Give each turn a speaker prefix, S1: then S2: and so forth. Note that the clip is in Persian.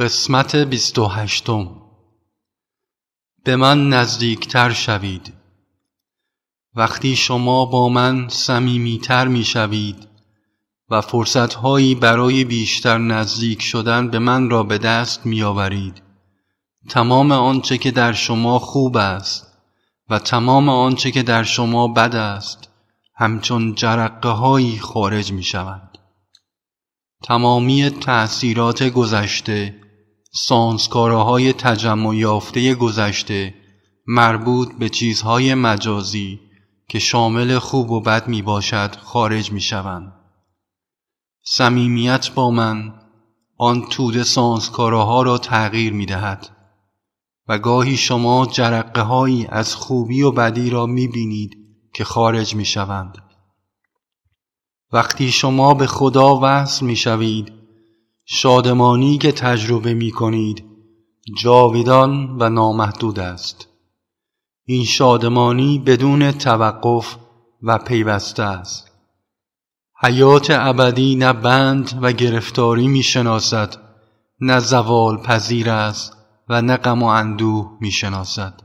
S1: قسمت بیست و هشتم. به من نزدیکتر شوید. وقتی شما با من صمیمیتر می شوید و فرصتهایی برای بیشتر نزدیک شدن به من را به دست می آورید تمام آنچه که در شما خوب است و تمام آنچه که در شما بد است همچون جرقه هایی خارج می شوند تمامی تأثیرات گذشته های تجمع یافته گذشته مربوط به چیزهای مجازی که شامل خوب و بد می باشد خارج می شوند. صمیمیت با من آن تود ها را تغییر می دهد و گاهی شما جرقه هایی از خوبی و بدی را می بینید که خارج می شوند. وقتی شما به خدا وصل می شوید شادمانی که تجربه می کنید جاویدان و نامحدود است. این شادمانی بدون توقف و پیوسته است. حیات ابدی نه بند و گرفتاری می شناسد نه زوال پذیر است و نه غم و اندوه می شناسد